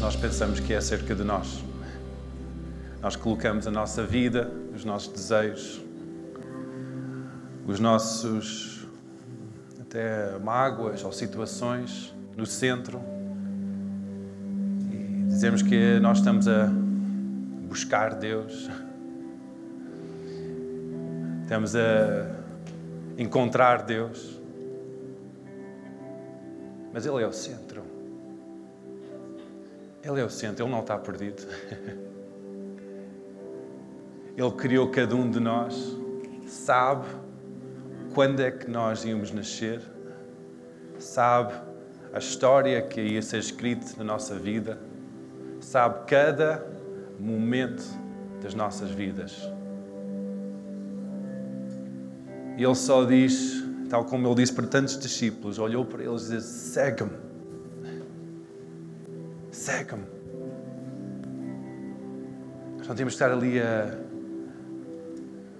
nós pensamos que é acerca de nós. Nós colocamos a nossa vida, os nossos desejos, os nossos até mágoas ou situações no centro e dizemos que nós estamos a buscar Deus, estamos a encontrar Deus, mas Ele é o centro. Ele é o centro, Ele não está perdido. Ele criou cada um de nós, sabe quando é que nós íamos nascer, sabe a história que ia ser escrita na nossa vida, sabe cada momento das nossas vidas. E Ele só diz, tal como Ele disse para tantos discípulos, olhou para eles e disse: segue-me. Segue-me. Nós não temos de estar ali a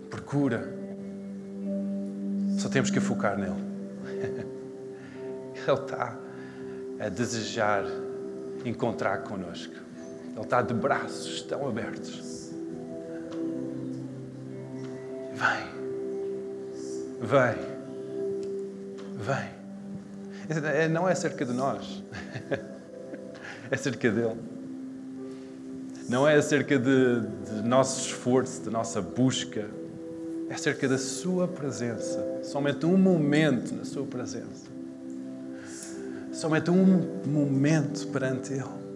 procura. Só temos que focar nele. Ele está a desejar encontrar connosco. Ele está de braços tão abertos. Vem. Vem. Vem. Não é acerca de nós. É acerca dele. Não é acerca de, de nosso esforço, de nossa busca. É acerca da Sua presença. Somente um momento na Sua presença. Somente um momento perante Ele.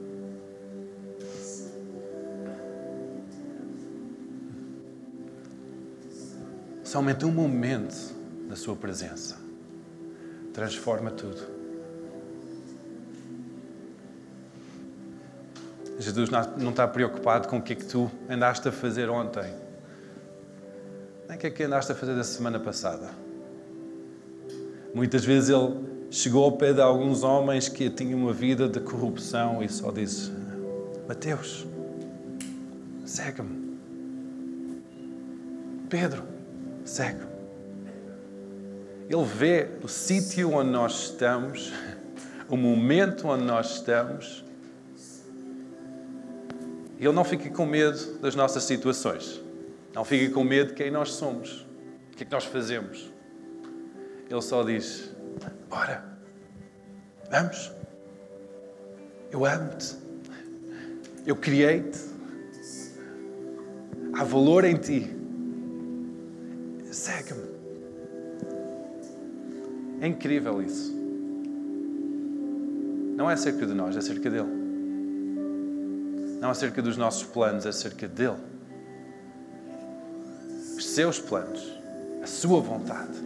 Somente um momento da Sua presença transforma tudo. Jesus não está preocupado com o que é que tu andaste a fazer ontem, nem o que é que andaste a fazer da semana passada. Muitas vezes ele chegou ao pé de alguns homens que tinham uma vida de corrupção e só disse: Mateus, segue-me. Pedro, segue-me. Ele vê o sítio onde nós estamos, o momento onde nós estamos. Ele não fica com medo das nossas situações. Não fica com medo de quem nós somos. O que é que nós fazemos? Ele só diz: Bora, vamos. Eu amo-te. Eu criei-te. Há valor em ti. Segue-me. É incrível isso. Não é acerca de nós, é acerca dele. Não acerca dos nossos planos, acerca dele. Os seus planos, a sua vontade.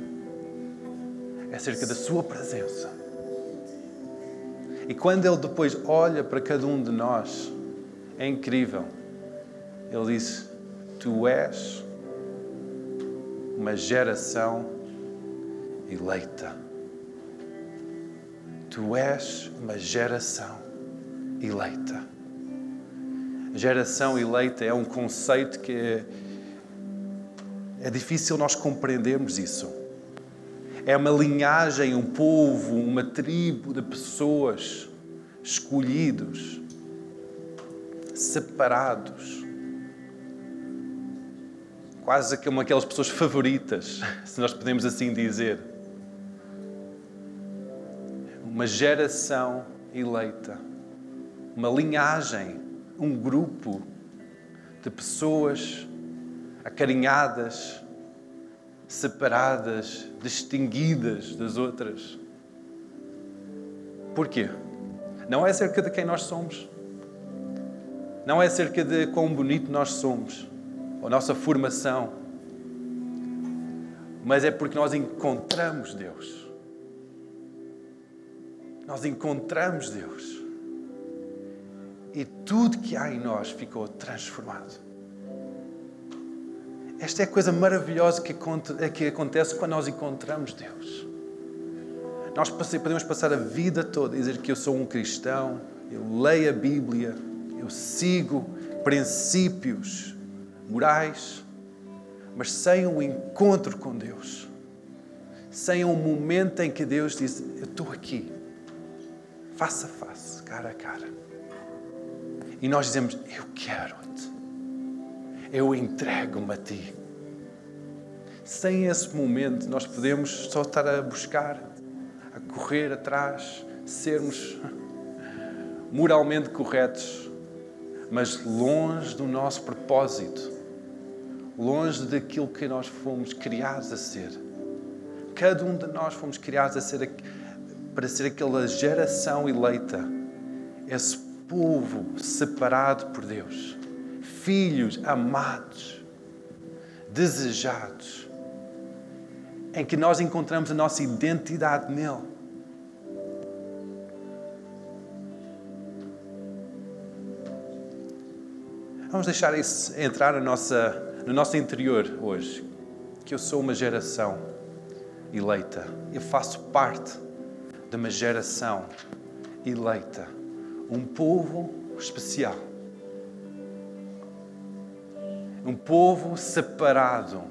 É acerca da sua presença. E quando ele depois olha para cada um de nós, é incrível. Ele diz: Tu és uma geração eleita. Tu és uma geração eleita. Geração eleita é um conceito que é, é difícil nós compreendermos isso. É uma linhagem, um povo, uma tribo de pessoas escolhidos, separados, quase como aquelas pessoas favoritas, se nós podemos assim dizer uma geração eleita, uma linhagem, um grupo de pessoas acarinhadas, separadas, distinguidas das outras. Porquê? Não é acerca de quem nós somos. Não é acerca de quão bonito nós somos, a nossa formação. Mas é porque nós encontramos Deus nós encontramos Deus e tudo que há em nós ficou transformado. Esta é a coisa maravilhosa que acontece quando nós encontramos Deus. Nós podemos passar a vida toda a dizer que eu sou um cristão, eu leio a Bíblia, eu sigo princípios morais, mas sem um encontro com Deus, sem um momento em que Deus diz: Eu estou aqui, face a face, cara a cara. E nós dizemos: Eu quero-te, eu entrego-me a ti. Sem esse momento, nós podemos só estar a buscar, a correr atrás, sermos moralmente corretos, mas longe do nosso propósito, longe daquilo que nós fomos criados a ser. Cada um de nós fomos criados a ser, para ser aquela geração eleita, esse povo separado por Deus, filhos amados, desejados, em que nós encontramos a nossa identidade nele. Vamos deixar isso entrar na nossa, no nosso interior hoje. Que eu sou uma geração eleita. Eu faço parte de uma geração eleita. Um povo especial. Um povo separado.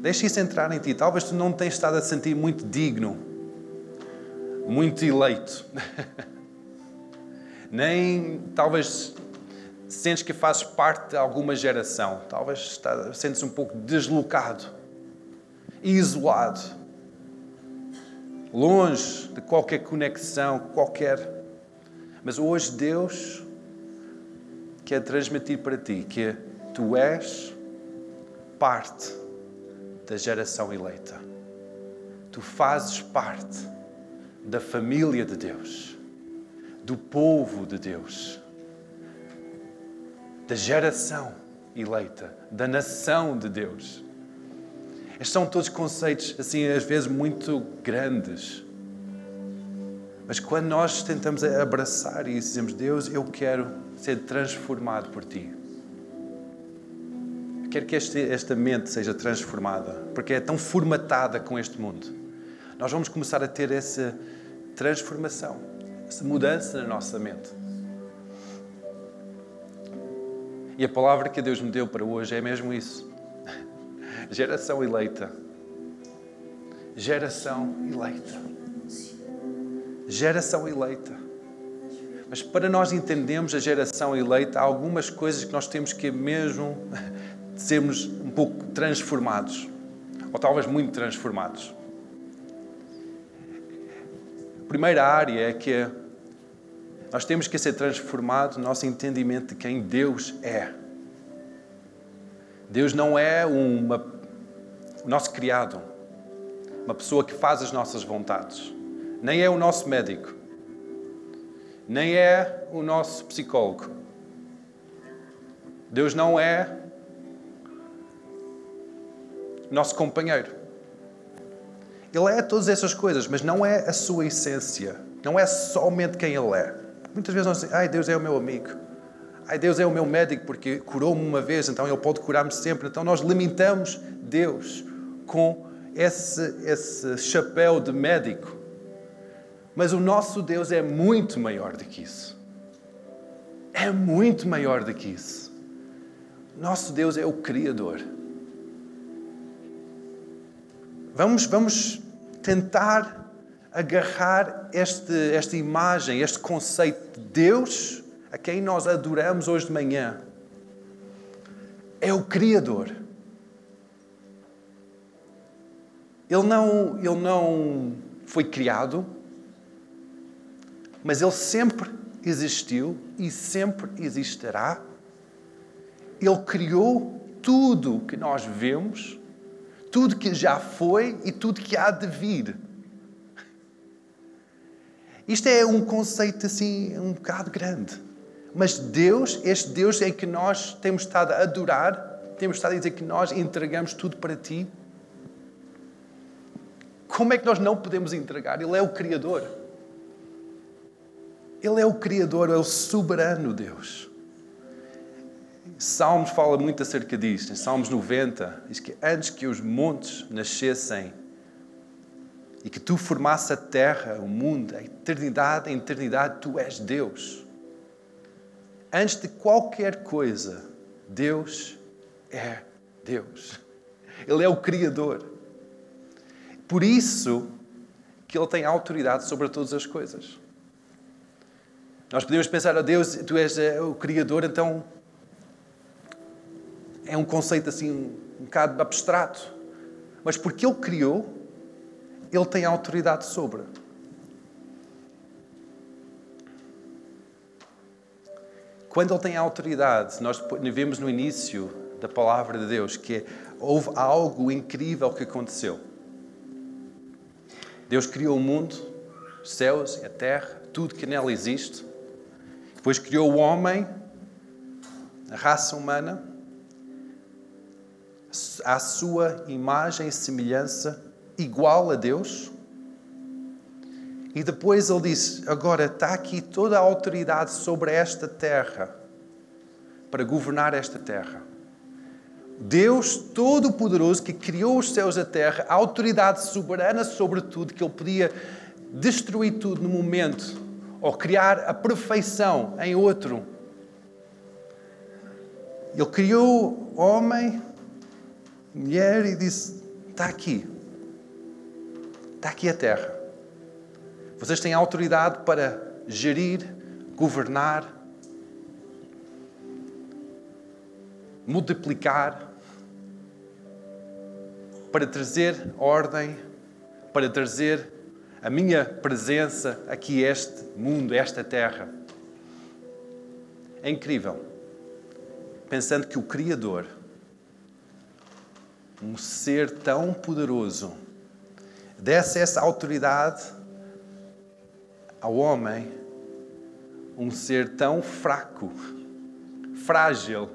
Deixa isso entrar em ti. Talvez tu não tenhas estado a sentir muito digno, muito eleito. nem talvez sentes que fazes parte de alguma geração, talvez está, sentes um pouco deslocado, isolado, longe de qualquer conexão, qualquer. Mas hoje Deus quer transmitir para ti que tu és parte da geração eleita. Tu fazes parte da família de Deus do povo de Deus, da geração eleita, da nação de Deus. Estes são todos conceitos, assim, às vezes muito grandes. Mas quando nós tentamos abraçar e dizemos, Deus, eu quero ser transformado por Ti. Eu quero que este, esta mente seja transformada, porque é tão formatada com este mundo. Nós vamos começar a ter essa transformação essa mudança na nossa mente. E a palavra que Deus me deu para hoje é mesmo isso. Geração eleita. Geração eleita. Geração eleita. Mas para nós entendermos a geração eleita, há algumas coisas que nós temos que mesmo sermos um pouco transformados. Ou talvez muito transformados. A primeira área é que nós temos que ser transformados no nosso entendimento de quem Deus é. Deus não é uma, o nosso criado, uma pessoa que faz as nossas vontades, nem é o nosso médico, nem é o nosso psicólogo. Deus não é nosso companheiro. Ele é todas essas coisas, mas não é a sua essência. Não é somente quem Ele é. Muitas vezes nós dizemos, ai, Deus é o meu amigo. Ai, Deus é o meu médico porque curou-me uma vez, então Ele pode curar-me sempre. Então nós limitamos Deus com esse, esse chapéu de médico. Mas o nosso Deus é muito maior do que isso. É muito maior do que isso. Nosso Deus é o Criador. Vamos, vamos tentar agarrar este, esta imagem, este conceito de Deus a quem nós adoramos hoje de manhã. É o Criador. Ele não, ele não foi criado, mas ele sempre existiu e sempre existirá. Ele criou tudo que nós vemos tudo que já foi e tudo que há de vir. Isto é um conceito assim um bocado grande. Mas Deus, este Deus em que nós temos estado a adorar, temos estado a dizer que nós entregamos tudo para Ti, como é que nós não podemos entregar? Ele é o Criador. Ele é o Criador, é o soberano Deus. Salmos fala muito acerca disto. Em Salmos 90, diz que antes que os montes nascessem e que tu formasse a terra, o mundo, a eternidade, a eternidade, tu és Deus. Antes de qualquer coisa, Deus é Deus. Ele é o Criador. Por isso que Ele tem autoridade sobre todas as coisas. Nós podemos pensar, oh Deus, tu és eh, o Criador, então é um conceito assim um bocado abstrato. Mas porque Ele criou, Ele tem autoridade sobre. Quando Ele tem autoridade, nós vemos no início da palavra de Deus que houve algo incrível que aconteceu. Deus criou o mundo, os céus e a terra, tudo que nela existe. Depois criou o homem, a raça humana, à sua imagem e semelhança, igual a Deus. E depois ele disse: Agora está aqui toda a autoridade sobre esta terra para governar esta terra. Deus Todo-Poderoso que criou os céus e a terra, a autoridade soberana sobre tudo, que Ele podia destruir tudo no momento ou criar a perfeição em outro. Ele criou homem, mulher e disse: Está aqui. Está aqui a terra. Vocês têm autoridade para gerir, governar, multiplicar, para trazer ordem, para trazer a minha presença aqui, este mundo, esta terra. É incrível. Pensando que o Criador, um ser tão poderoso, desse essa autoridade ao homem, um ser tão fraco, frágil,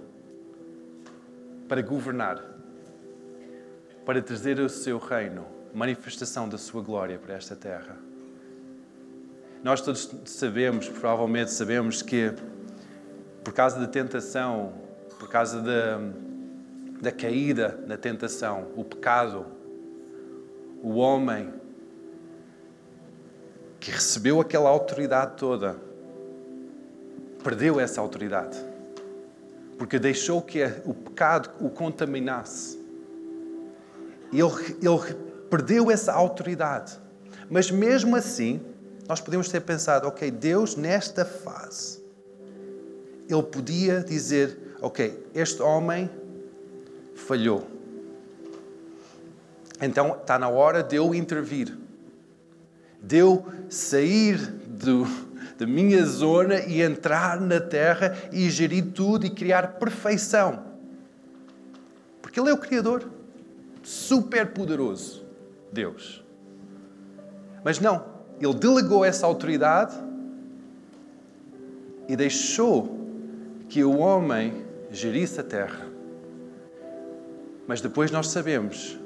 para governar, para trazer o seu reino, manifestação da sua glória para esta terra. Nós todos sabemos, provavelmente sabemos, que por causa da tentação, por causa da, da caída na tentação, o pecado, o homem que recebeu aquela autoridade toda, perdeu essa autoridade porque deixou que o pecado o contaminasse. Ele, ele perdeu essa autoridade. Mas mesmo assim, nós podemos ter pensado, ok, Deus nesta fase, Ele podia dizer, ok, este homem falhou. Então está na hora de eu intervir, de eu sair do, da minha zona e entrar na terra e gerir tudo e criar perfeição. Porque Ele é o Criador, super poderoso, Deus. Mas não, Ele delegou essa autoridade e deixou que o homem gerisse a terra. Mas depois nós sabemos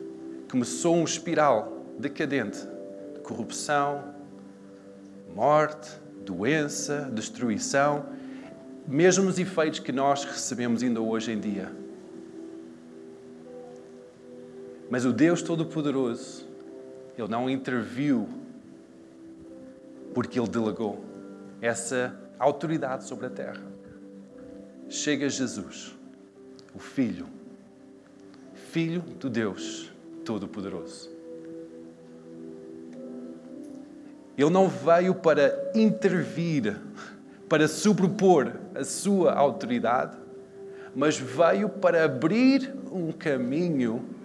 que começou um espiral decadente de corrupção, morte, doença, destruição, mesmo os efeitos que nós recebemos ainda hoje em dia. Mas o Deus Todo-Poderoso, Ele não interviu porque Ele delegou essa autoridade sobre a terra. Chega Jesus, o Filho, Filho do Deus Todo-Poderoso. Ele não veio para intervir, para sobrepor a sua autoridade, mas veio para abrir um caminho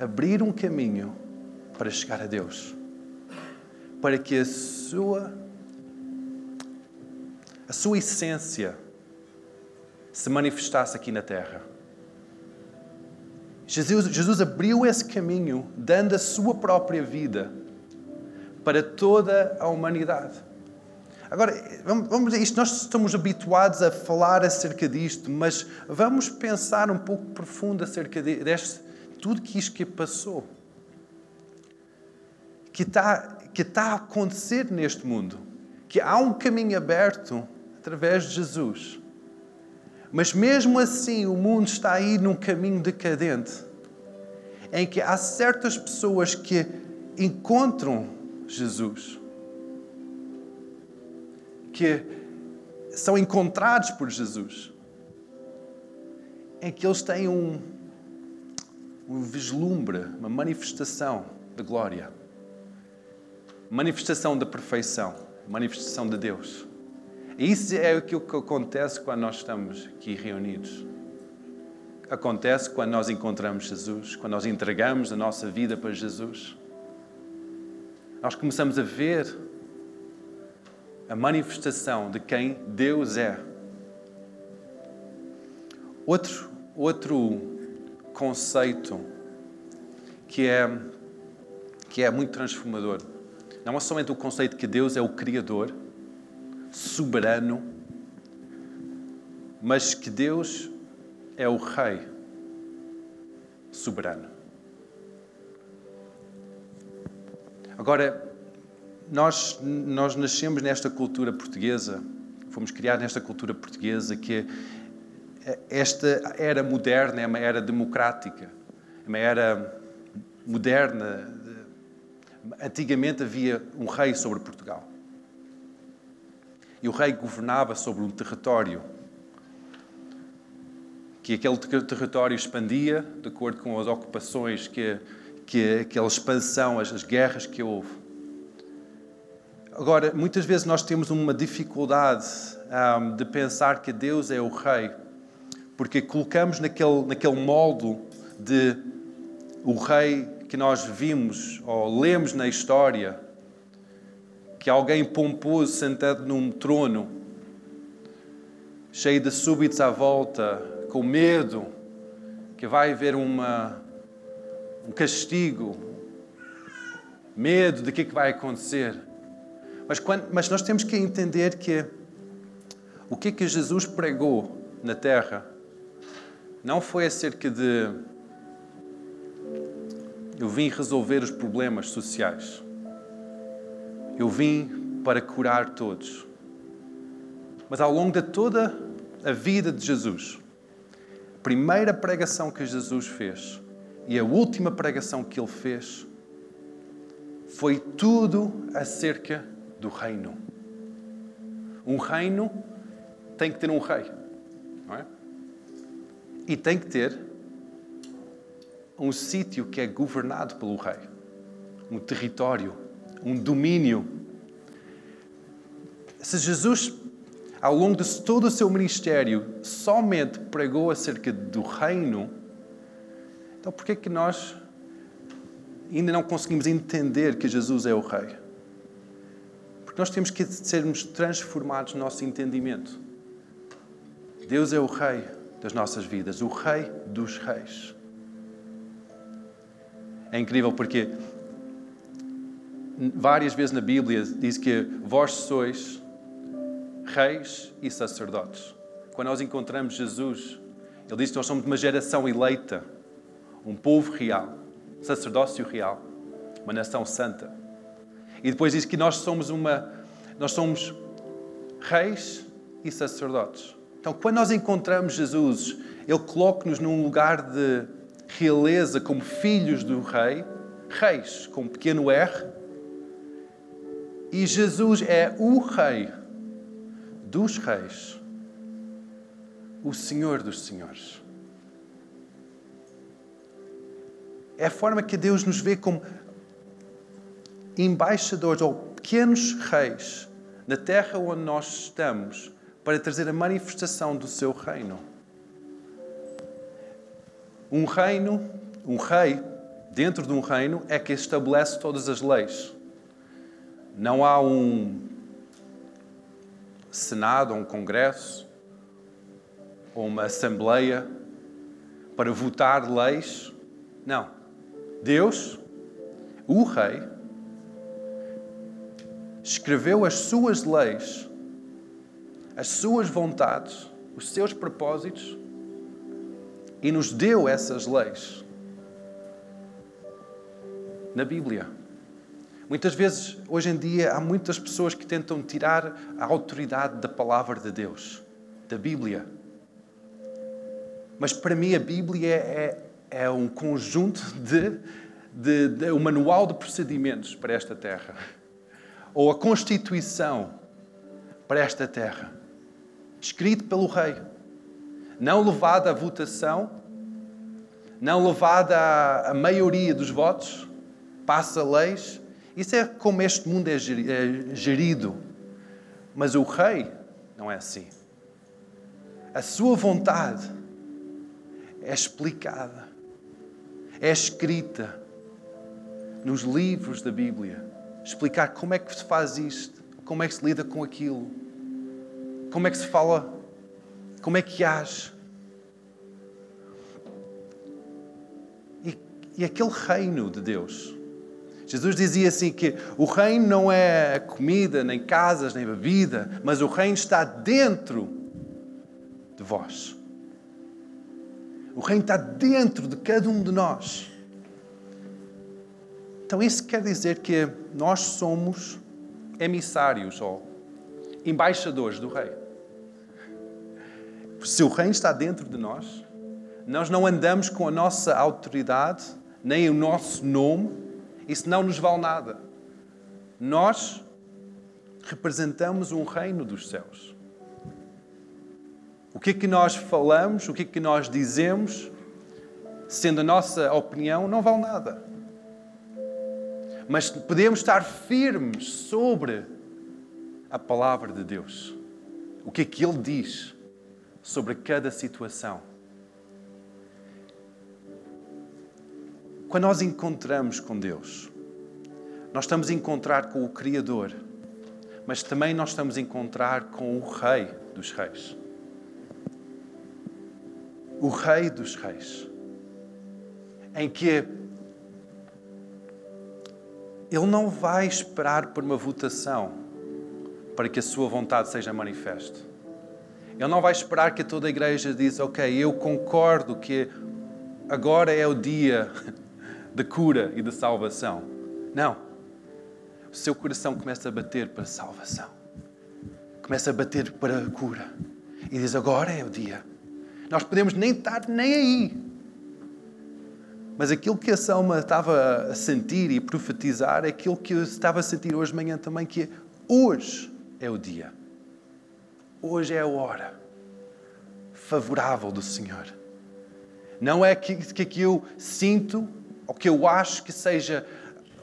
abrir um caminho para chegar a Deus. Para que a sua a sua essência se manifestasse aqui na terra. Jesus, Jesus abriu esse caminho, dando a sua própria vida para toda a humanidade. Agora, vamos, isto, nós estamos habituados a falar acerca disto, mas vamos pensar um pouco profundo acerca de, deste, tudo que isto que passou. Que está, que está a acontecer neste mundo. Que há um caminho aberto através de Jesus. Mas mesmo assim, o mundo está aí num caminho decadente, em que há certas pessoas que encontram Jesus. Que são encontrados por Jesus. Em que eles têm um, um vislumbre, uma manifestação da glória, manifestação da perfeição, manifestação de Deus. E isso é aquilo que acontece quando nós estamos aqui reunidos. Acontece quando nós encontramos Jesus, quando nós entregamos a nossa vida para Jesus. Nós começamos a ver a manifestação de quem Deus é. Outro, outro conceito que é, que é muito transformador não é somente o conceito que Deus é o Criador, soberano, mas que Deus é o Rei soberano. Agora, nós, nós nascemos nesta cultura portuguesa, fomos criados nesta cultura portuguesa que esta era moderna é uma era democrática, é uma era moderna. Antigamente havia um rei sobre Portugal. E o rei governava sobre um território que aquele território expandia de acordo com as ocupações, que, que aquela expansão, as, as guerras que houve. Agora, muitas vezes nós temos uma dificuldade um, de pensar que Deus é o Rei, porque colocamos naquele, naquele molde de o Rei que nós vimos ou lemos na história, que alguém pomposo sentado num trono, cheio de súbitos à volta, com medo que vai haver uma, um castigo, medo de que, é que vai acontecer. Mas, quando, mas nós temos que entender que o que é que Jesus pregou na terra não foi acerca de eu vim resolver os problemas sociais. Eu vim para curar todos. Mas ao longo de toda a vida de Jesus, a primeira pregação que Jesus fez e a última pregação que ele fez foi tudo acerca do reino. Um reino tem que ter um rei, não é? E tem que ter um sítio que é governado pelo rei, um território, um domínio. Se Jesus ao longo de todo o seu ministério, somente pregou acerca do reino, então por que que nós ainda não conseguimos entender que Jesus é o Rei? Porque nós temos que sermos transformados no nosso entendimento. Deus é o Rei das nossas vidas, o Rei dos Reis. É incrível porque várias vezes na Bíblia diz que vós sois reis e sacerdotes. Quando nós encontramos Jesus, ele diz que nós somos uma geração eleita, um povo real, sacerdócio real, uma nação santa. E depois diz que nós somos uma nós somos reis e sacerdotes. Então, quando nós encontramos Jesus, ele coloca-nos num lugar de realeza como filhos do rei, reis com um pequeno R. E Jesus é o rei dos reis, o Senhor dos senhores. É a forma que Deus nos vê como embaixadores ou pequenos reis na terra onde nós estamos para trazer a manifestação do seu reino. Um reino, um rei, dentro de um reino, é que estabelece todas as leis. Não há um Senado, um Congresso, ou uma Assembleia para votar leis. Não. Deus, o Rei, escreveu as suas leis, as suas vontades, os seus propósitos e nos deu essas leis na Bíblia. Muitas vezes, hoje em dia, há muitas pessoas que tentam tirar a autoridade da palavra de Deus, da Bíblia. Mas para mim, a Bíblia é, é um conjunto de, de, de um manual de procedimentos para esta terra, ou a Constituição para esta terra, escrito pelo Rei, não levada à votação, não levada à, à maioria dos votos, passa leis. Isso é como este mundo é, é gerido. Mas o rei não é assim. A sua vontade é explicada, é escrita nos livros da Bíblia. Explicar como é que se faz isto, como é que se lida com aquilo, como é que se fala, como é que age. E, e aquele reino de Deus. Jesus dizia assim que o reino não é comida, nem casas, nem bebida, mas o reino está dentro de vós. O reino está dentro de cada um de nós. Então isso quer dizer que nós somos emissários ou embaixadores do rei. Se o reino está dentro de nós, nós não andamos com a nossa autoridade, nem o nosso nome, isso não nos vale nada. Nós representamos um reino dos céus. O que é que nós falamos, o que é que nós dizemos, sendo a nossa opinião, não vale nada. Mas podemos estar firmes sobre a palavra de Deus. O que é que Ele diz sobre cada situação. Quando nós encontramos com Deus, nós estamos a encontrar com o Criador, mas também nós estamos a encontrar com o Rei dos Reis o Rei dos Reis, em que ele não vai esperar por uma votação para que a sua vontade seja manifesta. Ele não vai esperar que toda a igreja diz, ok, eu concordo que agora é o dia de cura e de salvação. Não. O seu coração começa a bater para a salvação. Começa a bater para a cura. E diz, agora é o dia. Nós podemos nem estar nem aí. Mas aquilo que a Selma estava a sentir e profetizar é aquilo que eu estava a sentir hoje de manhã também, que é, hoje é o dia. Hoje é a hora favorável do Senhor. Não é que, que, que eu sinto ou que eu acho que seja,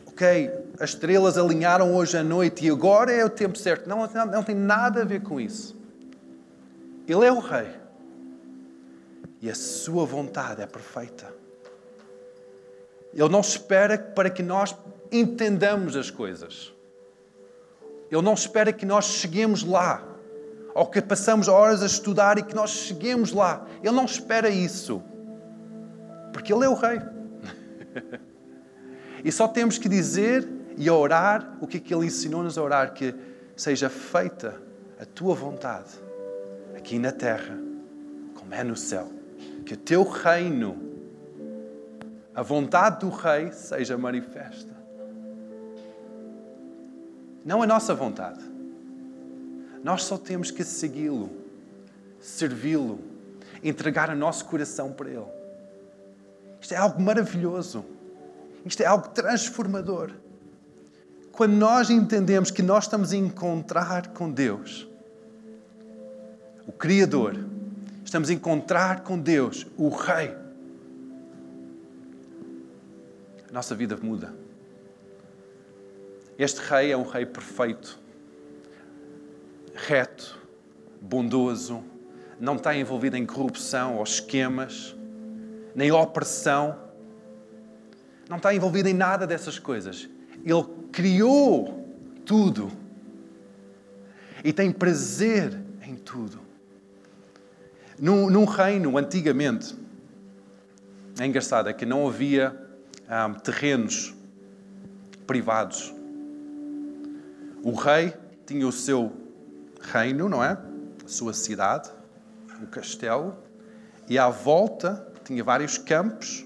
ok, as estrelas alinharam hoje à noite e agora é o tempo certo. Não, não, não tem nada a ver com isso. Ele é o Rei e a sua vontade é perfeita. Ele não espera para que nós entendamos as coisas. Ele não espera que nós cheguemos lá, ou que passamos horas a estudar e que nós cheguemos lá. Ele não espera isso, porque Ele é o Rei. e só temos que dizer e orar o que, é que Ele ensinou-nos a orar: que seja feita a tua vontade, aqui na terra, como é no céu que o teu reino, a vontade do Rei, seja manifesta. Não a nossa vontade. Nós só temos que segui-lo, servi-lo, entregar o nosso coração para Ele. Isto é algo maravilhoso. Isto é algo transformador. Quando nós entendemos que nós estamos a encontrar com Deus, o Criador, estamos a encontrar com Deus, o Rei. A nossa vida muda. Este Rei é um Rei perfeito, reto, bondoso, não está envolvido em corrupção ou esquemas, nem opressão, não está envolvido em nada dessas coisas. Ele criou tudo e tem prazer em tudo. Num, num reino, antigamente, é engraçado, é que não havia terrenos privados. O rei tinha o seu reino, não é? A sua cidade, o castelo, e à volta tinha vários campos,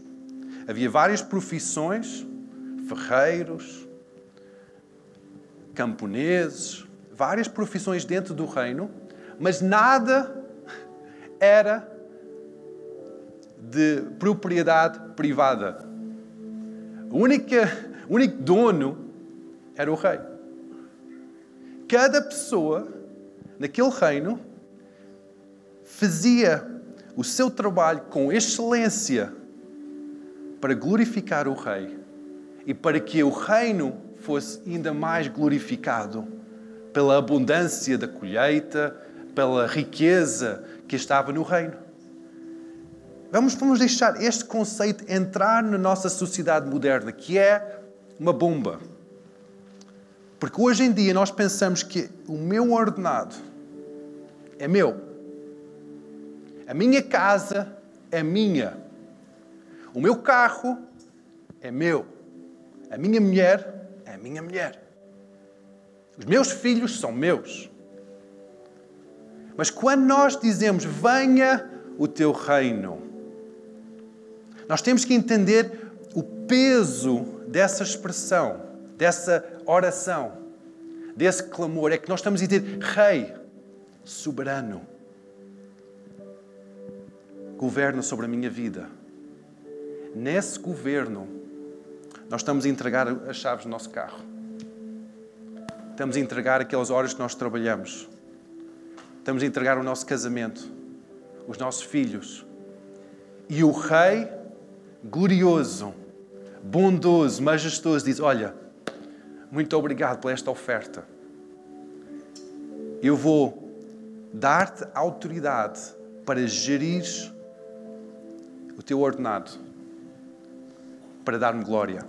havia várias profissões, ferreiros, camponeses, várias profissões dentro do reino, mas nada era de propriedade privada. O único, único dono era o rei. Cada pessoa naquele reino fazia o seu trabalho com excelência para glorificar o rei e para que o reino fosse ainda mais glorificado pela abundância da colheita, pela riqueza que estava no reino. Vamos, vamos deixar este conceito entrar na nossa sociedade moderna, que é uma bomba. Porque hoje em dia nós pensamos que o meu ordenado é meu. A minha casa é minha. O meu carro é meu. A minha mulher é minha mulher. Os meus filhos são meus. Mas quando nós dizemos venha o teu reino, nós temos que entender o peso dessa expressão, dessa oração, desse clamor. É que nós estamos a dizer Rei, soberano, governa sobre a minha vida. Nesse governo, nós estamos a entregar as chaves do nosso carro. Estamos a entregar aquelas horas que nós trabalhamos. Estamos a entregar o nosso casamento, os nossos filhos. E o Rei, glorioso, bondoso, majestoso, diz: Olha, muito obrigado por esta oferta. Eu vou dar-te autoridade para gerir o teu ordenado, para dar-me glória.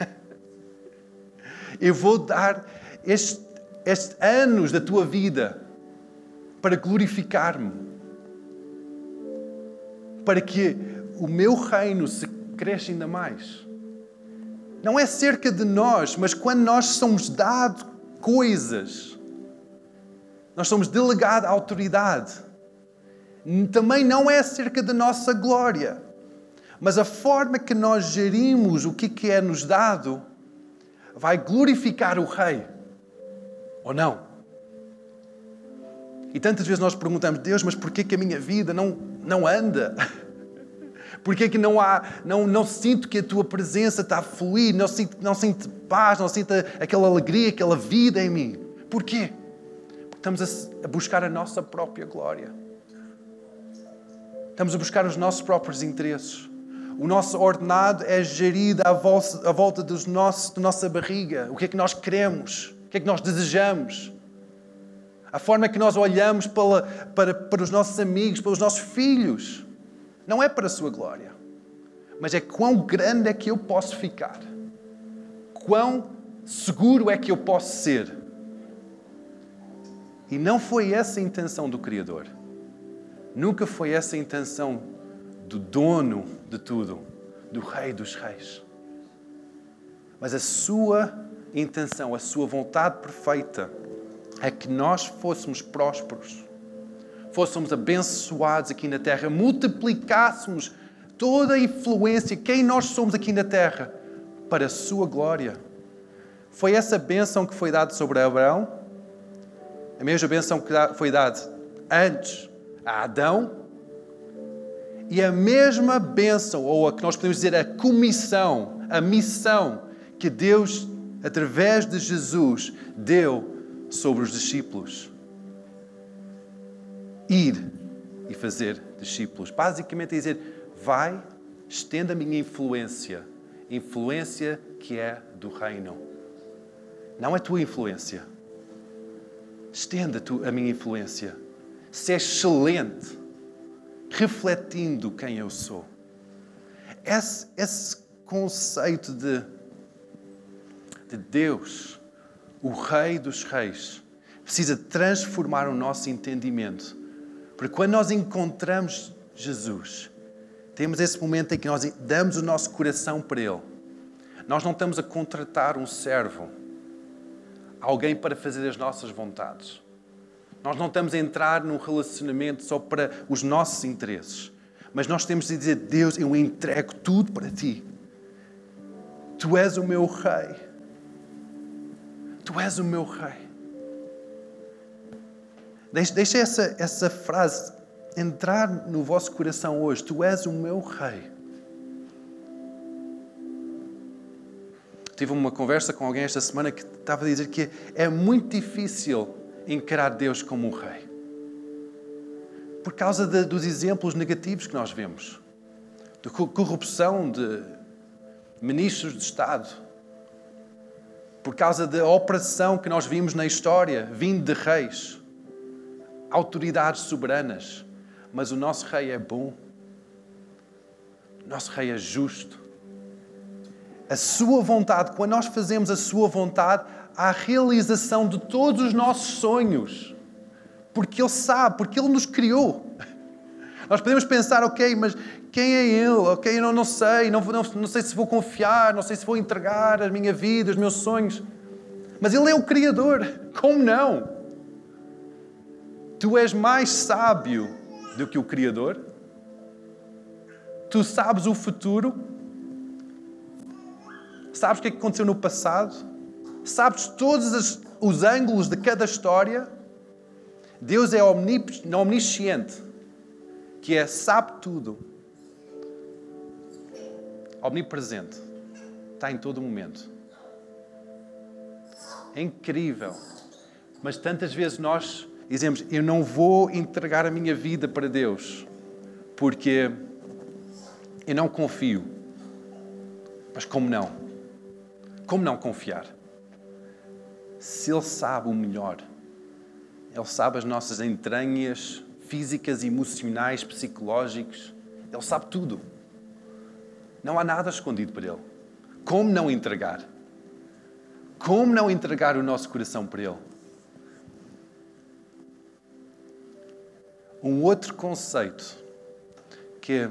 Eu vou dar estes, estes anos da tua vida para glorificar-me, para que o meu reino se cresça ainda mais. Não é cerca de nós, mas quando nós somos dados coisas, nós somos delegados à autoridade. Também não é acerca da nossa glória, mas a forma que nós gerimos o que é nos dado vai glorificar o Rei ou não? E tantas vezes nós perguntamos, Deus, mas porquê que a minha vida não, não anda? Porquê que não há, não, não sinto que a tua presença está a fluir, não sinto, não sinto paz, não sinto aquela alegria, aquela vida em mim? Porquê? Porque estamos a, a buscar a nossa própria glória. Estamos a buscar os nossos próprios interesses. O nosso ordenado é gerido à volta, à volta dos nossos, da nossa barriga. O que é que nós queremos? O que é que nós desejamos? A forma que nós olhamos para, para, para os nossos amigos, para os nossos filhos. Não é para a sua glória, mas é quão grande é que eu posso ficar. Quão seguro é que eu posso ser. E não foi essa a intenção do Criador. Nunca foi essa a intenção do dono de tudo, do Rei dos Reis. Mas a sua intenção, a sua vontade perfeita é que nós fôssemos prósperos, fôssemos abençoados aqui na terra, multiplicássemos toda a influência, quem nós somos aqui na terra, para a sua glória. Foi essa bênção que foi dada sobre Abraão, a mesma bênção que foi dada antes a Adão e a mesma bênção, ou a que nós podemos dizer a comissão, a missão que Deus, através de Jesus, deu sobre os discípulos. Ir e fazer discípulos. Basicamente é dizer: vai, estenda a minha influência, influência que é do reino. Não é tua influência. Estenda a minha influência. Se é excelente refletindo quem eu sou. Esse, esse conceito de, de Deus, o Rei dos Reis, precisa transformar o nosso entendimento. Porque quando nós encontramos Jesus, temos esse momento em que nós damos o nosso coração para Ele. Nós não estamos a contratar um servo, alguém para fazer as nossas vontades. Nós não estamos a entrar num relacionamento só para os nossos interesses. Mas nós temos de dizer: Deus, eu entrego tudo para ti. Tu és o meu rei. Tu és o meu rei. Deixe essa, essa frase entrar no vosso coração hoje. Tu és o meu rei. Tive uma conversa com alguém esta semana que estava a dizer que é muito difícil encarar Deus como um rei. Por causa de, dos exemplos negativos que nós vemos, de corrupção de ministros de Estado, por causa da opressão que nós vimos na história, vindo de reis, autoridades soberanas. Mas o nosso rei é bom, o nosso rei é justo. A sua vontade, quando nós fazemos a sua vontade, há a realização de todos os nossos sonhos. Porque Ele sabe, porque Ele nos criou. Nós podemos pensar, ok, mas quem é Ele? Ok, eu não, não sei, não, não, não sei se vou confiar, não sei se vou entregar a minha vida, os meus sonhos. Mas Ele é o Criador, como não? Tu és mais sábio do que o Criador? Tu sabes o futuro? Sabes o que é aconteceu no passado? Sabes todos os ângulos de cada história? Deus é omnisciente, que é sabe tudo. Omnipresente. Está em todo momento. É incrível. Mas tantas vezes nós dizemos: Eu não vou entregar a minha vida para Deus, porque eu não confio. Mas como não? Como não confiar? Se Ele sabe o melhor, Ele sabe as nossas entranhas físicas, emocionais, psicológicas, Ele sabe tudo. Não há nada escondido para Ele. Como não entregar? Como não entregar o nosso coração para Ele? Um outro conceito que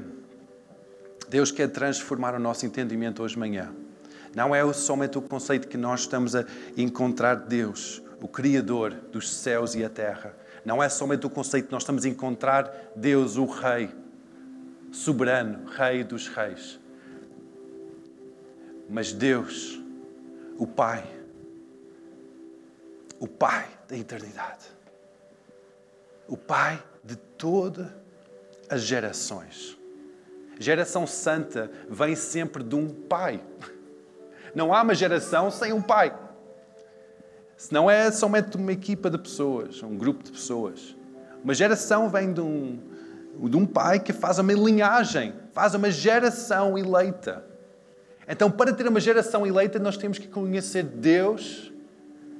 Deus quer transformar o nosso entendimento hoje de manhã. Não é somente o conceito que nós estamos a encontrar de Deus, o Criador dos céus e a terra. Não é somente o conceito nós estamos a encontrar Deus, o Rei, soberano, Rei dos Reis. Mas Deus, o Pai, o Pai da eternidade, o Pai de todas as gerações. Geração santa vem sempre de um pai. Não há uma geração sem um pai. Se não é somente uma equipa de pessoas, um grupo de pessoas. Uma geração vem de um, de um pai que faz uma linhagem, faz uma geração eleita. Então, para ter uma geração eleita, nós temos que conhecer Deus,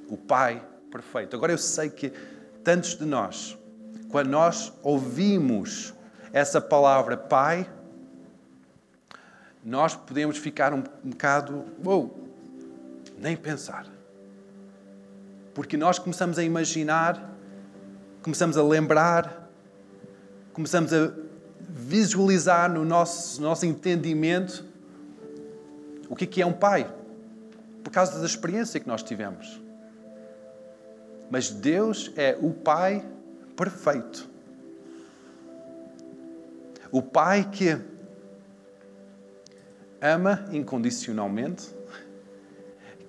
o Pai perfeito. Agora, eu sei que tantos de nós, quando nós ouvimos essa palavra Pai, nós podemos ficar um, um bocado, uou, nem pensar. Porque nós começamos a imaginar, começamos a lembrar, começamos a visualizar no nosso, no nosso entendimento o que é, é um pai, por causa da experiência que nós tivemos. Mas Deus é o Pai perfeito. O Pai que ama incondicionalmente,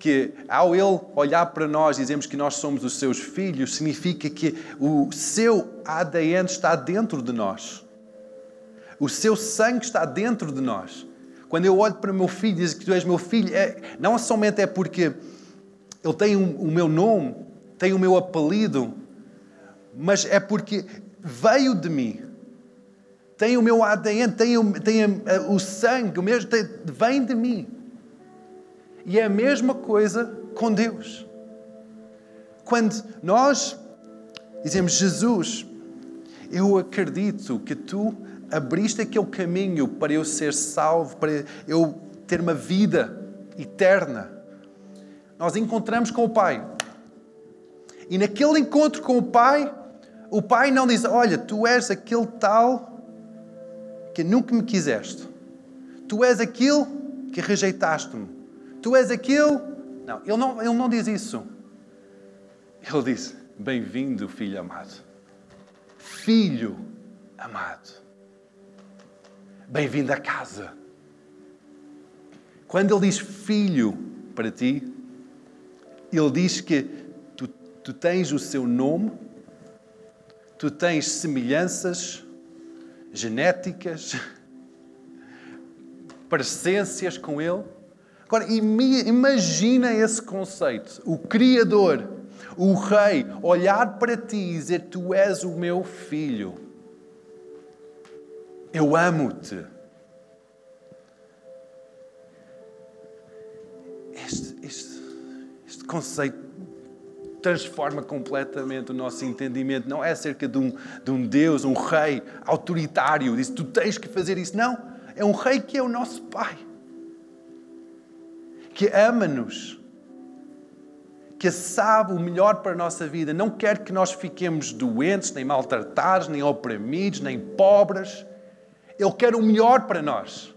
que ao Ele olhar para nós dizemos que nós somos os seus filhos, significa que o seu ADN está dentro de nós. O seu sangue está dentro de nós. Quando eu olho para o meu filho e diz que tu és meu filho, é, não somente é porque ele tem o meu nome, tem o meu apelido, mas é porque veio de mim tem o meu ADN, tem o, tem o sangue, o mesmo, tem, vem de mim. E é a mesma coisa com Deus. Quando nós dizemos, Jesus, eu acredito que tu abriste aquele caminho para eu ser salvo, para eu ter uma vida eterna. Nós encontramos com o Pai. E naquele encontro com o Pai, o Pai não diz: Olha, tu és aquele tal que nunca me quiseste. Tu és aquilo que rejeitaste-me. Tu és aquilo. Não ele, não, ele não diz isso. Ele diz: Bem-vindo, filho amado. Filho amado. Bem-vindo a casa. Quando ele diz filho para ti, ele diz que tu, tu tens o seu nome, tu tens semelhanças genéticas, parecências com Ele. Agora, imagina esse conceito. O Criador, o Rei, olhar para ti e dizer: Tu és o meu filho. Eu amo-te. Este, este, este conceito transforma completamente o nosso entendimento. Não é acerca de um, de um Deus, um rei autoritário, diz tu tens que fazer isso. Não, é um rei que é o nosso Pai, que ama-nos, que sabe o melhor para a nossa vida. Não quer que nós fiquemos doentes, nem maltratados, nem oprimidos, nem pobres. Ele quer o melhor para nós.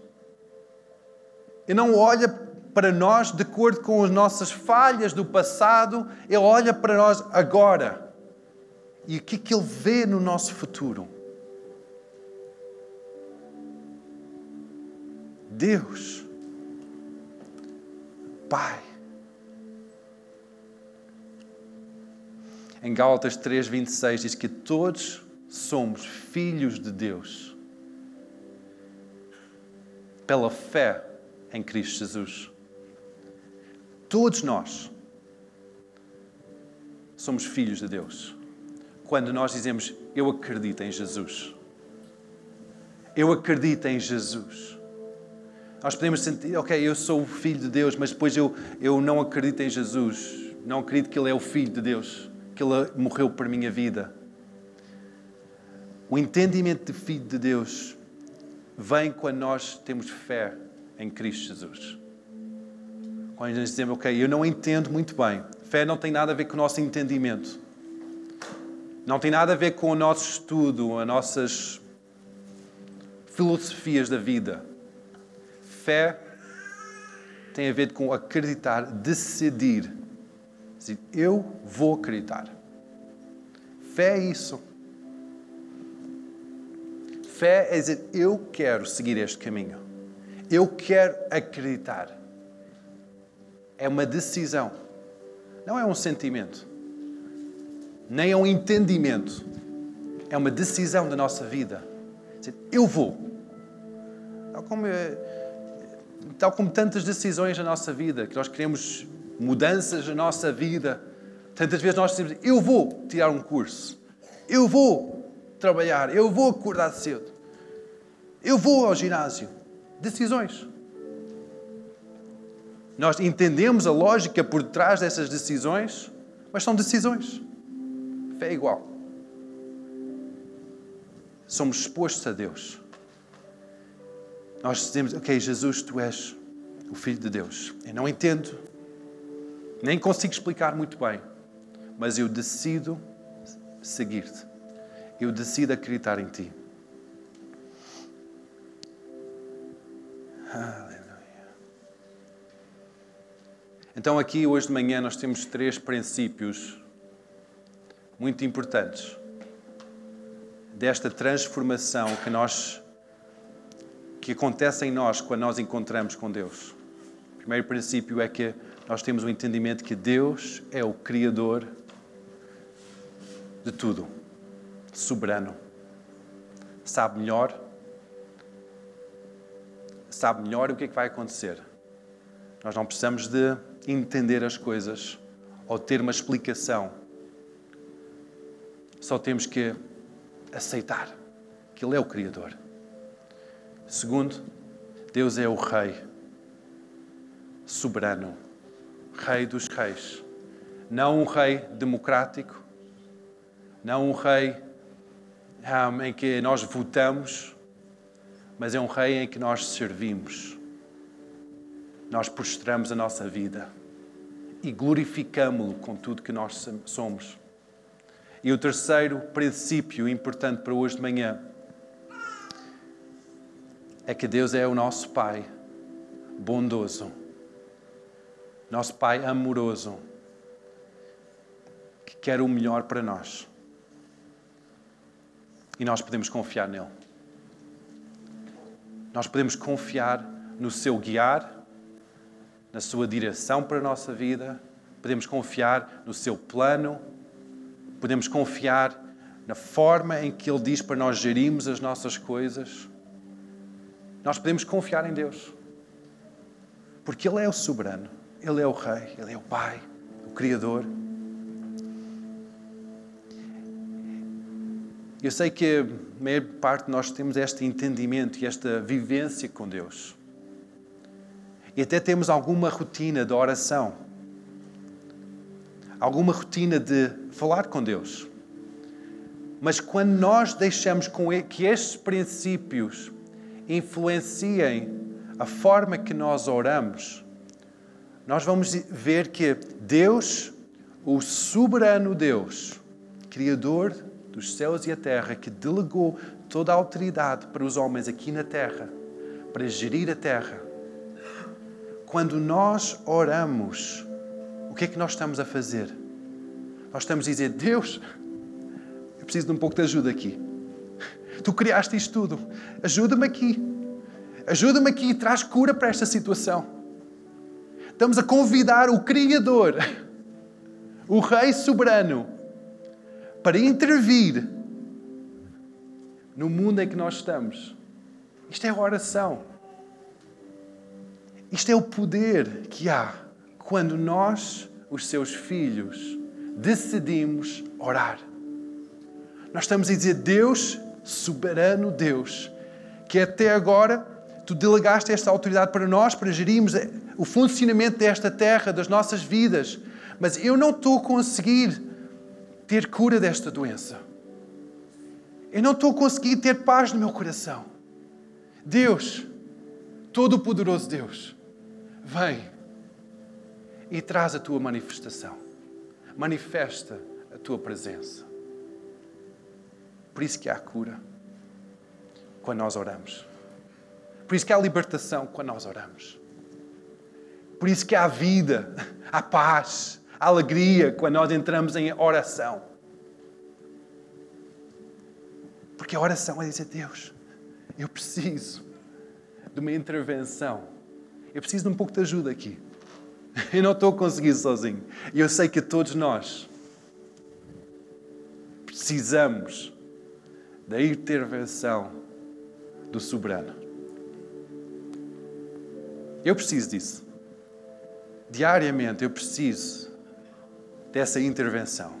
Ele não olha para nós de acordo com as nossas falhas do passado, Ele olha para nós agora. E o que é que Ele vê no nosso futuro? Deus, Pai. Em Gálatas 3:26 diz que todos somos filhos de Deus pela fé em Cristo Jesus. Todos nós somos filhos de Deus. Quando nós dizemos, Eu acredito em Jesus. Eu acredito em Jesus. Nós podemos sentir, ok, eu sou o filho de Deus, mas depois eu, eu não acredito em Jesus. Não acredito que Ele é o filho de Deus, que Ele morreu por minha vida. O entendimento de filho de Deus vem quando nós temos fé em Cristo Jesus. Quando nós dizemos, ok, eu não entendo muito bem. Fé não tem nada a ver com o nosso entendimento. Não tem nada a ver com o nosso estudo, as nossas filosofias da vida. Fé tem a ver com acreditar, decidir. Dizer, eu vou acreditar. Fé é isso. Fé é dizer, eu quero seguir este caminho. Eu quero acreditar é uma decisão, não é um sentimento, nem é um entendimento, é uma decisão da nossa vida. Eu vou. Tal como, eh, tal como tantas decisões na nossa vida, que nós queremos mudanças na nossa vida, tantas vezes nós dizemos: Eu vou tirar um curso, eu vou trabalhar, eu vou acordar cedo, eu vou ao ginásio. Decisões. Nós entendemos a lógica por trás dessas decisões, mas são decisões. Fé é igual. Somos expostos a Deus. Nós dizemos, ok, Jesus, tu és o Filho de Deus. Eu não entendo, nem consigo explicar muito bem, mas eu decido seguir-te. Eu decido acreditar em ti. Aleluia. Então, aqui hoje de manhã, nós temos três princípios muito importantes desta transformação que nós que acontece em nós quando nós encontramos com Deus. O primeiro princípio é que nós temos o um entendimento que Deus é o criador de tudo, soberano. Sabe melhor sabe melhor o que é que vai acontecer. Nós não precisamos de entender as coisas ou ter uma explicação. Só temos que aceitar que Ele é o Criador. Segundo, Deus é o Rei, soberano, Rei dos Reis. Não um Rei democrático, não um Rei um, em que nós votamos, mas é um Rei em que nós servimos nós prostramos a nossa vida e glorificamos-lo com tudo que nós somos. E o terceiro princípio importante para hoje de manhã é que Deus é o nosso Pai bondoso, nosso Pai amoroso, que quer o melhor para nós. E nós podemos confiar nele. Nós podemos confiar no seu guiar na sua direção para a nossa vida, podemos confiar no seu plano, podemos confiar na forma em que Ele diz para nós gerirmos as nossas coisas. Nós podemos confiar em Deus, porque Ele é o soberano, Ele é o Rei, Ele é o Pai, o Criador. Eu sei que a maior parte de nós temos este entendimento e esta vivência com Deus. E até temos alguma rotina de oração. alguma rotina de falar com Deus. Mas quando nós deixamos que estes princípios influenciem a forma que nós oramos, nós vamos ver que Deus, o soberano Deus, Criador dos céus e a terra, que delegou toda a autoridade para os homens aqui na terra, para gerir a terra, quando nós oramos, o que é que nós estamos a fazer? Nós estamos a dizer: Deus, eu preciso de um pouco de ajuda aqui. Tu criaste isto tudo. Ajuda-me aqui. Ajuda-me aqui e traz cura para esta situação. Estamos a convidar o Criador, o Rei Soberano, para intervir no mundo em que nós estamos. Isto é oração. Isto é o poder que há quando nós, os seus filhos, decidimos orar. Nós estamos a dizer, Deus, soberano Deus, que até agora tu delegaste esta autoridade para nós, para gerirmos o funcionamento desta terra, das nossas vidas, mas eu não estou a conseguir ter cura desta doença. Eu não estou a conseguir ter paz no meu coração. Deus, Todo-Poderoso Deus, vem e traz a tua manifestação. Manifesta a tua presença. Por isso que há cura quando nós oramos. Por isso que há libertação quando nós oramos. Por isso que há vida, há paz, há alegria quando nós entramos em oração. Porque a oração é dizer: Deus, eu preciso de uma intervenção eu preciso de um pouco de ajuda aqui. Eu não estou a conseguir sozinho. E eu sei que todos nós precisamos da intervenção do soberano. Eu preciso disso. Diariamente eu preciso dessa intervenção.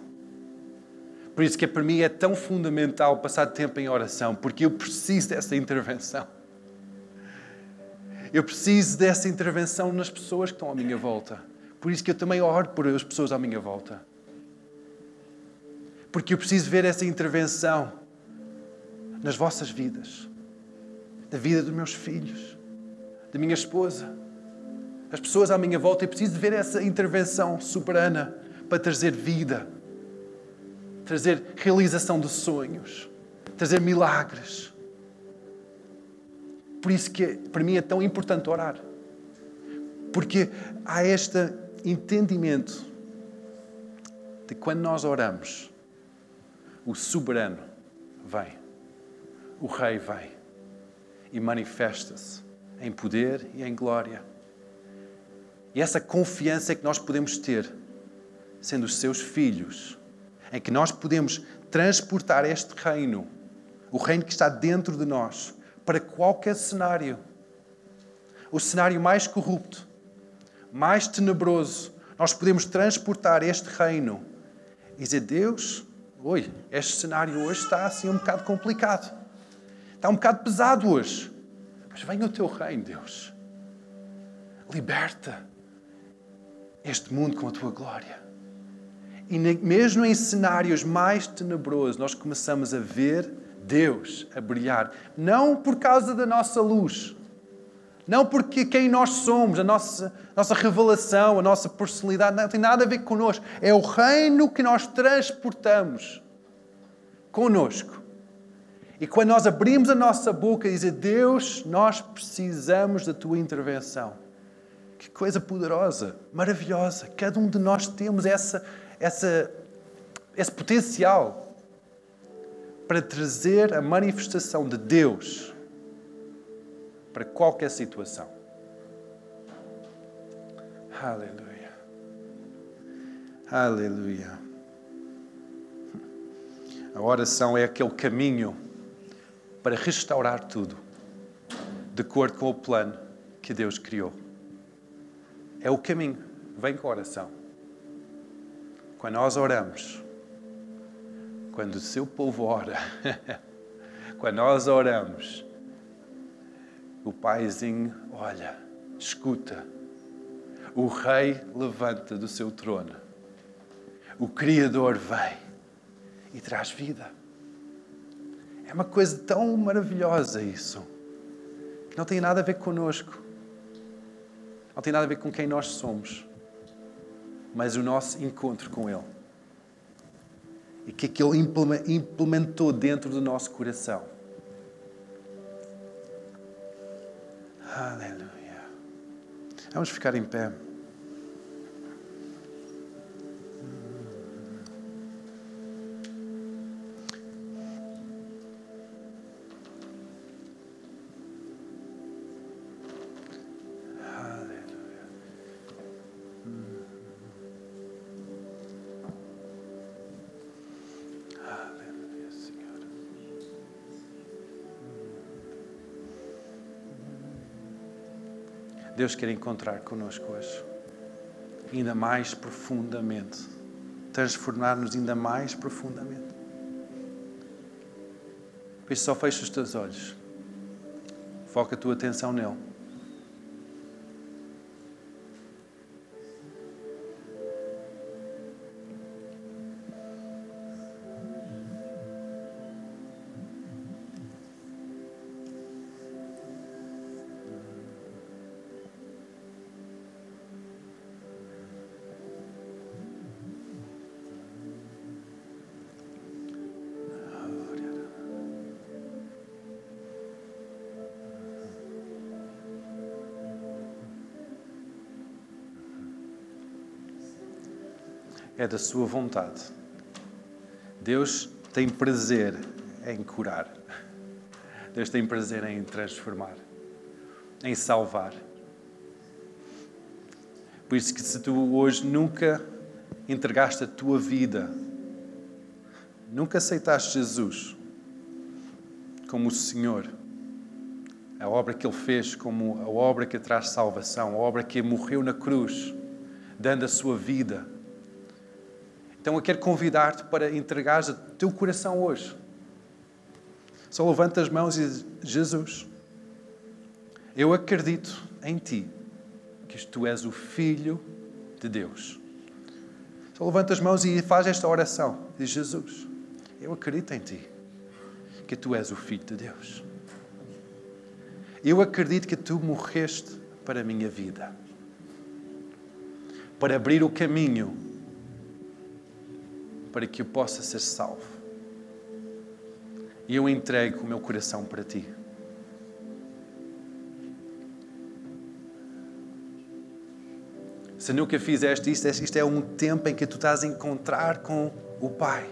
Por isso que para mim é tão fundamental passar tempo em oração, porque eu preciso dessa intervenção. Eu preciso dessa intervenção nas pessoas que estão à minha volta. Por isso que eu também oro por as pessoas à minha volta. Porque eu preciso ver essa intervenção nas vossas vidas, da vida dos meus filhos, da minha esposa, as pessoas à minha volta. Eu preciso ver essa intervenção soberana para trazer vida, trazer realização de sonhos, trazer milagres. Por isso que para mim é tão importante orar. Porque há este entendimento de quando nós oramos, o soberano vem, o rei vem e manifesta-se em poder e em glória. E essa confiança é que nós podemos ter, sendo os seus filhos, em que nós podemos transportar este reino, o reino que está dentro de nós, para qualquer cenário. O cenário mais corrupto, mais tenebroso, nós podemos transportar este reino e dizer: Deus, oi, este cenário hoje está assim um bocado complicado. Está um bocado pesado hoje. Mas venha o teu reino, Deus. Liberta este mundo com a tua glória. E mesmo em cenários mais tenebrosos, nós começamos a ver Deus a brilhar. Não por causa da nossa luz, não porque quem nós somos, a nossa, nossa revelação, a nossa personalidade, não tem nada a ver connosco. É o reino que nós transportamos conosco. E quando nós abrimos a nossa boca e dizer, Deus, nós precisamos da tua intervenção. Que coisa poderosa, maravilhosa. Cada um de nós temos essa, essa, esse potencial para trazer a manifestação de Deus para qualquer situação. Aleluia. Aleluia. A oração é aquele caminho para restaurar tudo de acordo com o plano que Deus criou. É o caminho. Vem com a oração. Quando nós oramos, quando o seu povo ora, quando nós oramos, o paizinho olha, escuta, o rei levanta do seu trono o Criador vem e traz vida. É uma coisa tão maravilhosa isso. Não tem nada a ver conosco. Não tem nada a ver com quem nós somos. Mas o nosso encontro com Ele. E que, que Ele implementou dentro do nosso coração. Aleluia. Vamos ficar em pé. Deus quer encontrar connosco hoje, ainda mais profundamente, transformar-nos ainda mais profundamente. Por isso, só fecha os teus olhos, foca a tua atenção nele. É da sua vontade. Deus tem prazer em curar. Deus tem prazer em transformar, em salvar. Por isso que se tu hoje nunca entregaste a tua vida, nunca aceitaste Jesus como o Senhor, a obra que Ele fez como a obra que traz salvação, a obra que morreu na cruz, dando a sua vida então eu quero convidar-te para entregares o teu coração hoje. Só levanta as mãos e diz: Jesus, eu acredito em ti, que tu és o Filho de Deus. Só levanta as mãos e faz esta oração. Diz: Jesus, eu acredito em ti, que tu és o Filho de Deus. Eu acredito que tu morreste para a minha vida, para abrir o caminho para que eu possa ser salvo. E eu entrego o meu coração para ti. Se nunca fizeste isto, isto é um tempo em que tu estás a encontrar com o Pai.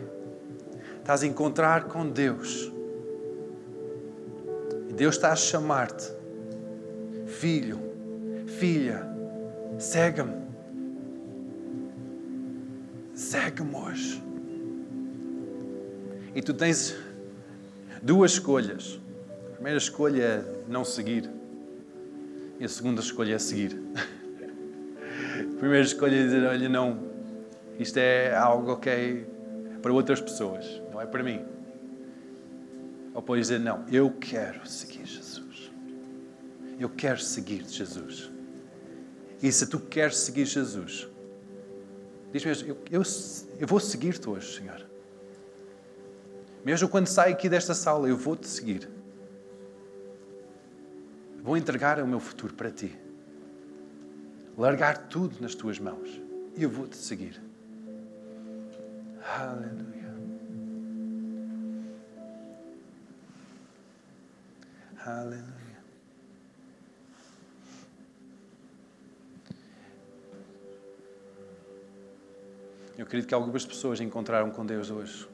Estás a encontrar com Deus. E Deus está a chamar-te. Filho, filha, segue-me. Segue-me hoje. E tu tens duas escolhas. A primeira escolha é não seguir. E a segunda escolha é seguir. A primeira escolha é dizer: olha, não, isto é algo ok para outras pessoas, não é para mim. Ou podes dizer: não, eu quero seguir Jesus. Eu quero seguir Jesus. E se tu queres seguir Jesus, diz mesmo: eu, eu, eu vou seguir-te hoje, Senhor. Mesmo quando saio aqui desta sala, eu vou te seguir. Vou entregar o meu futuro para ti. Largar tudo nas tuas mãos. E eu vou te seguir. Aleluia. Aleluia. Eu acredito que algumas pessoas encontraram com Deus hoje.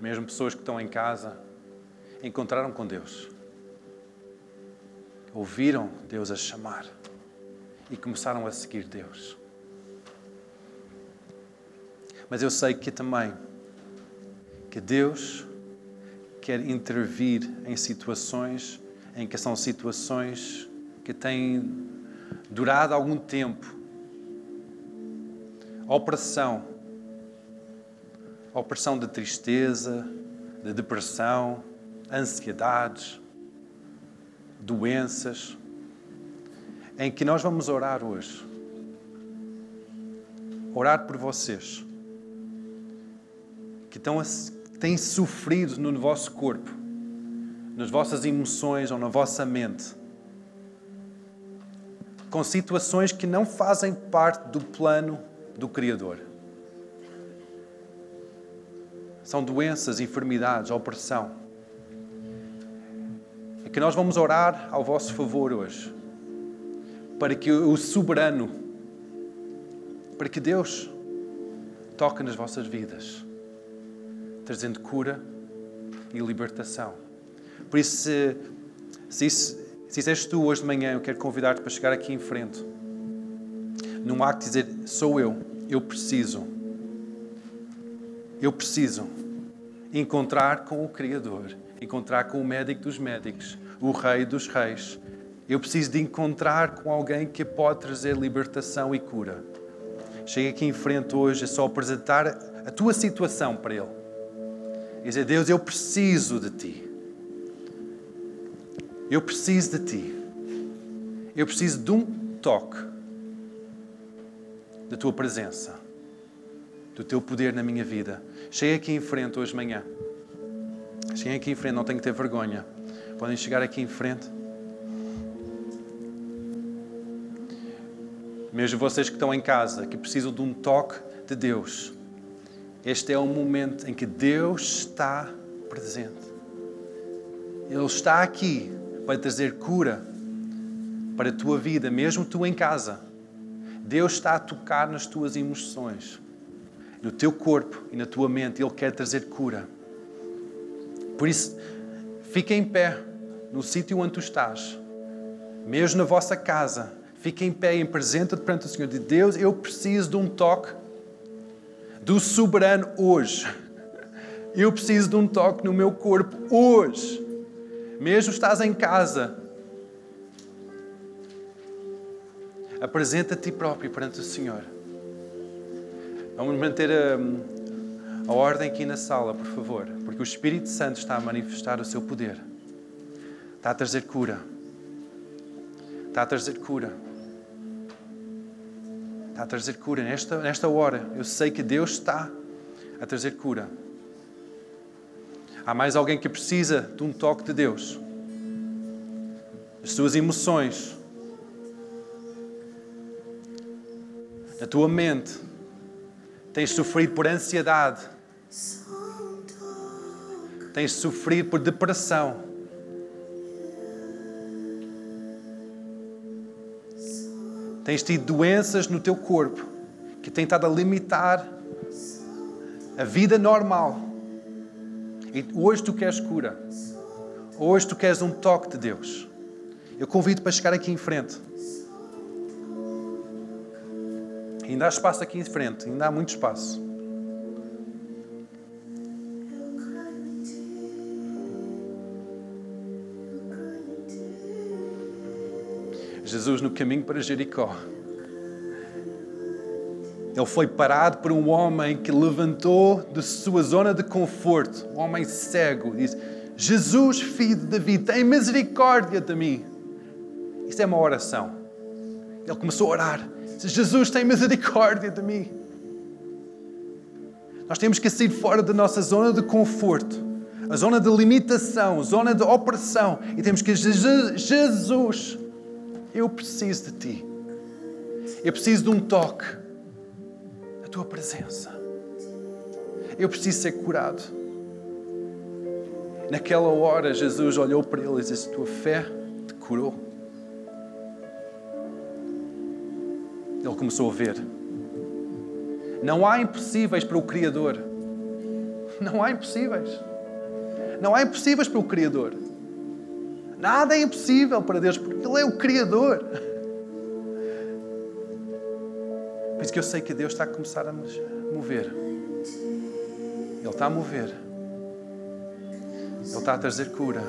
Mesmo pessoas que estão em casa encontraram com Deus. Ouviram Deus a chamar e começaram a seguir Deus. Mas eu sei que também que Deus quer intervir em situações em que são situações que têm durado algum tempo. Opressão, opressão de tristeza, de depressão, ansiedades, doenças, em que nós vamos orar hoje. orar por vocês que estão a, têm sofrido no vosso corpo, nas vossas emoções ou na vossa mente, com situações que não fazem parte do plano do Criador. São doenças, enfermidades, opressão. É que nós vamos orar ao vosso favor hoje, para que o soberano, para que Deus toque nas vossas vidas trazendo cura e libertação. Por isso, se, se, se és tu hoje de manhã, eu quero convidar-te para chegar aqui em frente, num acto de dizer: Sou eu, eu preciso, eu preciso encontrar com o Criador, encontrar com o médico dos médicos, o Rei dos Reis. Eu preciso de encontrar com alguém que pode trazer libertação e cura. Chega aqui em frente hoje, é só apresentar a tua situação para Ele e dizer: Deus, eu preciso de Ti. Eu preciso de Ti. Eu preciso de um toque da Tua presença, do Teu poder na minha vida. Cheguei aqui em frente hoje de manhã. Cheguei aqui em frente, não tenho que ter vergonha. Podem chegar aqui em frente. Mesmo vocês que estão em casa, que precisam de um toque de Deus, este é o momento em que Deus está presente. Ele está aqui para trazer cura para a tua vida, mesmo tu em casa. Deus está a tocar nas tuas emoções, no teu corpo e na tua mente. Ele quer trazer cura. Por isso, fica em pé no sítio onde tu estás, mesmo na vossa casa. Fica em pé e apresenta-te perante o Senhor. De Deus, eu preciso de um toque do soberano hoje. Eu preciso de um toque no meu corpo hoje. Mesmo estás em casa, apresenta a ti próprio perante o Senhor. Vamos manter a, a ordem aqui na sala, por favor, porque o Espírito Santo está a manifestar o seu poder. Está a trazer cura. Está a trazer cura está a trazer cura nesta, nesta hora. Eu sei que Deus está a trazer cura. Há mais alguém que precisa de um toque de Deus. As suas emoções, a tua mente, tens sofrido por ansiedade, tens sofrido por depressão. Tens tido doenças no teu corpo que têm estado a limitar a vida normal. E hoje tu queres cura. Hoje tu queres um toque de Deus. Eu convido para chegar aqui em frente. Ainda há espaço aqui em frente, ainda há muito espaço. Jesus no caminho para Jericó. Ele foi parado por um homem que levantou de sua zona de conforto, um homem cego, disse: Jesus, filho de Davi, tem misericórdia de mim. Isso é uma oração. Ele começou a orar: Jesus, tem misericórdia de mim. Nós temos que sair fora da nossa zona de conforto, a zona de limitação, a zona de opressão, e temos que Jesus eu preciso de ti. Eu preciso de um toque da tua presença. Eu preciso ser curado. Naquela hora, Jesus olhou para ele e disse: Tua fé te curou. Ele começou a ver. Não há impossíveis para o Criador. Não há impossíveis. Não há impossíveis para o Criador. Nada é impossível para Deus, porque Ele é o Criador. Por isso que eu sei que Deus está a começar a mover. Ele está a mover. Ele está a trazer cura.